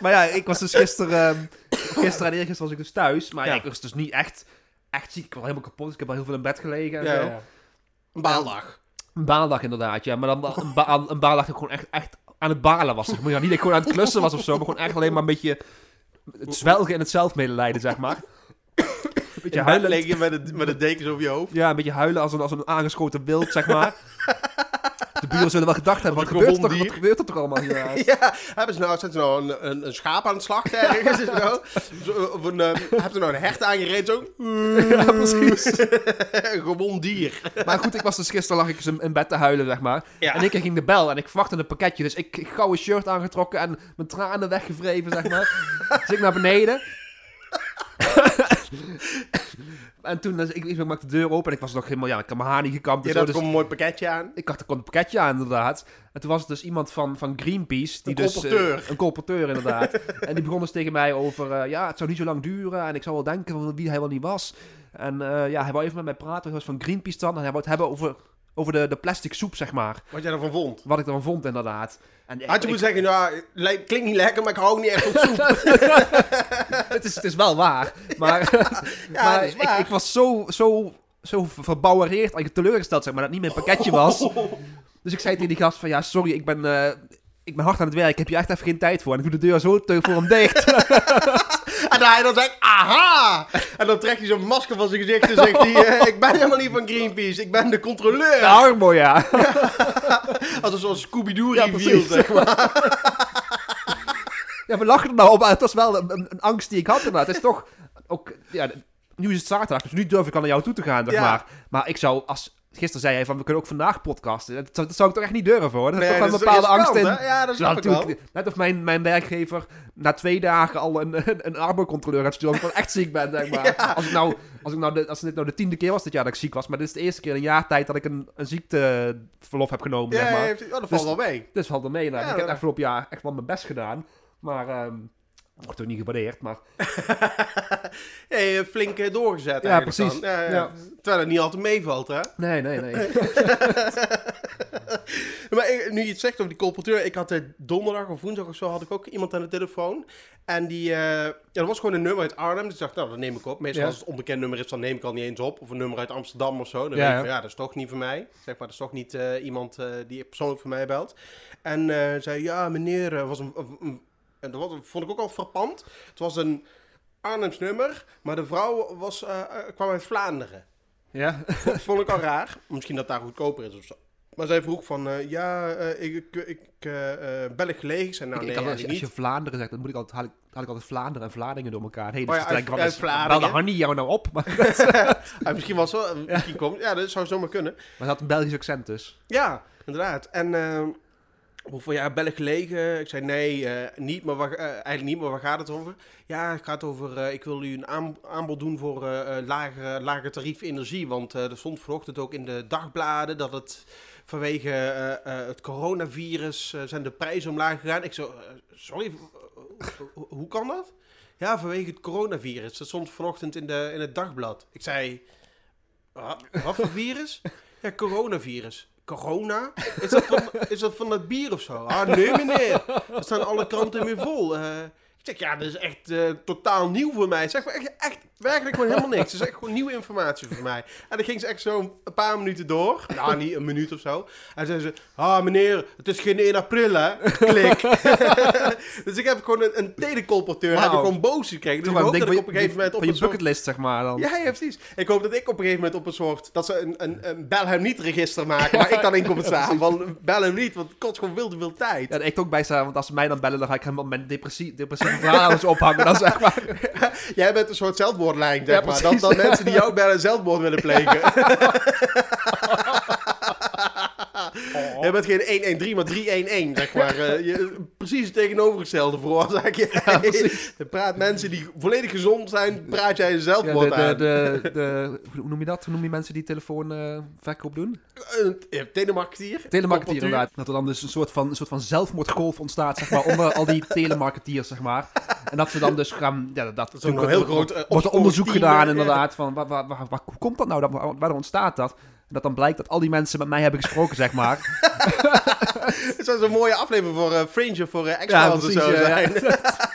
maar ja, ik was dus gisteren... ehm, gisteren en eergisteren was ik dus thuis. Maar ja, ik was dus niet echt, echt ziek. Ik was helemaal kapot. dus Ik heb al heel veel in bed gelegen en Ja, zo. Een baaldag. Een baandag inderdaad, ja. Maar dan een, ba een baandag dat ik gewoon echt, echt aan het balen was. Zeg maar. ja, niet dat ik gewoon aan het klussen was of zo, maar gewoon echt alleen maar een beetje het zwelgen en het zelfmedelijden, zeg maar. Een beetje huilen. met de, met de dekens over je hoofd. Ja, een beetje huilen als een, als een aangeschoten wild, zeg maar. Buren zullen wel gedacht hebben, wat gebeurt, er wat gebeurt er toch allemaal hier? Ja, hebben ze nou, zetten ze nou een, een, een schaap aan het slachten ergens? zo? Zo, Of een, eh, hebben ze nou een hecht aangereden zo? Ja, precies. gewond dier. Maar goed, ik was dus gisteren lag ik in, in bed te huilen, zeg maar. Ja. En ik ging de bel en ik verwachtte een pakketje. Dus ik, ik gauw een shirt aangetrokken en mijn tranen weggevreven, zeg maar. dus ik naar beneden. En toen, dus, ik, ik maakte de deur open en ik was nog helemaal, ja, ik had mijn haar niet gekamd. en Je zo, had dus een mooi pakketje aan. ik dacht, er komt een pakketje aan, inderdaad. En toen was het dus iemand van, van Greenpeace. Die Een dus, eh, een colporteur, inderdaad. en die begon dus tegen mij over, eh, ja, het zou niet zo lang duren. En ik zou wel denken van wie hij wel niet was. En ja, hij wou even met mij praten. Hij was van Greenpeace dan. En hij wou het hebben over, over de, de plastic soep, zeg maar. Wat jij ervan vond. Wat ik ervan vond, inderdaad. En Had je moeten zeggen, nou, klinkt niet lekker, maar ik hou ook niet echt van soep. het, is, het is wel waar. Maar, Ja, maar ik, waar. ik was zo, zo, zo verbouwereerd, teleurgesteld, zeg maar, dat het niet mijn pakketje was. Dus ik zei tegen die gast van, ja, sorry, ik ben, eh, ik ben hard aan het werk. Ik heb hier echt even geen tijd voor. En ik doe de deur zo te voor hem dicht. En hij dan zegt, aha! Dan trekt hij zo'n masker van zijn gezicht en zegt hij, eh, ik ben helemaal niet van Greenpeace, ik ben de controleur. De armo, ja. Als een soort Scooby-Doo Ja, reveal, precies. zeg maar. Ja, we lachen er nou op, maar het was wel een, een, een angst die ik had inderdaad. Het is toch ook, ja, nu is het zaterdag, dus nu durf ik al naar jou toe te gaan, zeg Ja. maar. Maar ik zou, als, gisteren zei hij van, we kunnen ook vandaag podcasten. Dat zou, dat zou ik toch echt niet durven, hoor. Dat is Nee, toch wel een is bepaalde angst in. hè? Ja, dat Nou, wel. natuurlijk, net of mijn, mijn werkgever na twee dagen al een, een, een arbo-controleur gaat sturen. Omdat ik echt ziek ben, zeg maar. Als, ik nou, als, ik nou de, als dit nou de tiende keer was dit jaar dat ik ziek was. Maar dit is de eerste keer in een jaar tijd dat ik een, een ziekteverlof heb genomen, Ja, zeg maar. heeft- oh, dat valt Dus- wel mee. Dus valt er mee. Nou, Ja, ik heb dat- afgelopen jaar echt wel mijn best gedaan. Maar, ehm wordt ook niet gewaardeerd. Maar Hey, eh, flink eh, doorgezet Ja, eigenlijk precies. dan. Ja, ja. Ja. Terwijl het niet altijd meevalt, hè? nee, nee, nee. Maar ik- nu je het zegt over die colporteur, ik had eh, donderdag of woensdag of zo had ik ook iemand aan de telefoon. En die, eh, ja, dat was gewoon een nummer uit Arnhem. Dus ik dacht, nou, dat neem ik op. Meestal Ja. als het onbekend nummer is, dan neem ik al niet eens op. Of een nummer uit Amsterdam of zo. Dan Ja, denk ik ja. van, ja, dat is toch niet voor mij. Zeg maar, dat is toch niet eh, iemand eh, die persoonlijk voor mij belt. En eh, zei, ja, meneer, eh, was een- en dat was, vond ik ook al frappant. Het was een Arnhems nummer, maar de vrouw was, eh, eh, kwam uit Vlaanderen. ja? Dat vond ik al raar. Misschien dat daar goedkoper is of zo. Maar zij vroeg van, eh, ja, ik, ik, ik bel ik gelegen? Nou ik, nee, ik had, als, je, eigenlijk als je Vlaanderen zegt, dan moet ik altijd, haal, ik, haal ik altijd Vlaanderen en Vladingen door elkaar heen. Oh ja, uit- van, uit is- Vlaardingen. Belde jou nou op? Maar, misschien was wel, misschien komt, ja, dat zou zomaar kunnen. maar ze had een Belgisch accent dus. Ja, inderdaad. En eh hoe van, ja, bel ik gelegen? Ik zei, nee, eh, niet, maar eh, eigenlijk niet, maar waar gaat het over? Ja, het gaat over, eh, ik wil u een aan- aanbod doen voor lager, lager tarief energie. Want er stond vanochtend ook in de dagbladen dat het vanwege het coronavirus zijn de prijzen omlaag gegaan. Ik zo, sorry, ho- hoe kan dat? Ja, vanwege het coronavirus. Dat stond vanochtend in, de, in het dagblad. Ik zei, wat voor virus? Ja, coronavirus. Corona? Is dat, van, is dat van dat bier of zo? Ah, nee meneer. Er staan alle kranten weer vol. Eh, ik zeg, ja, dat is echt eh, totaal nieuw voor mij. Zeg maar echt, echt werkelijk gewoon helemaal niks. Het is echt gewoon nieuwe informatie voor mij. En dan ging ze echt zo een paar minuten door. Nou, niet een minuut of zo. En zei ze, ah meneer, het is geen 1 april hè. Klik. dus ik heb gewoon een, een telecolporteur. Heb ik gewoon boos gekregen. Dus ik hoop dat ik op een gegeven moment op van je een soort... bucketlist, zeg maar. Dan. Ja, ja, precies. Ik hoop dat ik op een gegeven moment op een soort... Dat ze een, een, een bel hem niet register maken, waar ik dan in kom staan. Van bel hem niet, want het kost gewoon veel te veel tijd. Ja, ik ook bij staan, want als ze mij dan bellen, dan ga ik helemaal mijn depressie, verhalen eens ophangen. Dan zeg maar. Jij bent een soort zelfmoordlijn, zeg Ja, maar. precies. Dat, dat mensen die jou bellen zelfmoord willen plegen. Jij bent geen 113, maar 311, zeg maar. Eh, je, precies het tegenovergestelde voor, zeg je. precies. je praat mensen die volledig gezond zijn, praat jij een Ja, zelfmoord de, de, aan. de, de, hoe noem je dat? Hoe noem je mensen die telefoonverkoop doen? Een eh, telemarketeer. Telemarketeer Colporteur. inderdaad. Dat er dan dus een soort van, een soort van zelfmoordgolf ontstaat, zeg maar, onder al die telemarketeers, zeg maar. En dat ze dan dus gaan, ja, dat, dat is ook een heel groot, eh, wordt er onderzoek gedaan eh, inderdaad, van waar, waar, waar, waar- hoe komt dat nou, dat, waar, waar ontstaat dat? En dat dan blijkt dat al die mensen met mij hebben gesproken, zeg maar. Het zou zo'n mooie aflevering voor eh, Fringe of voor Ja, X-Files of zo ja, ja. zijn.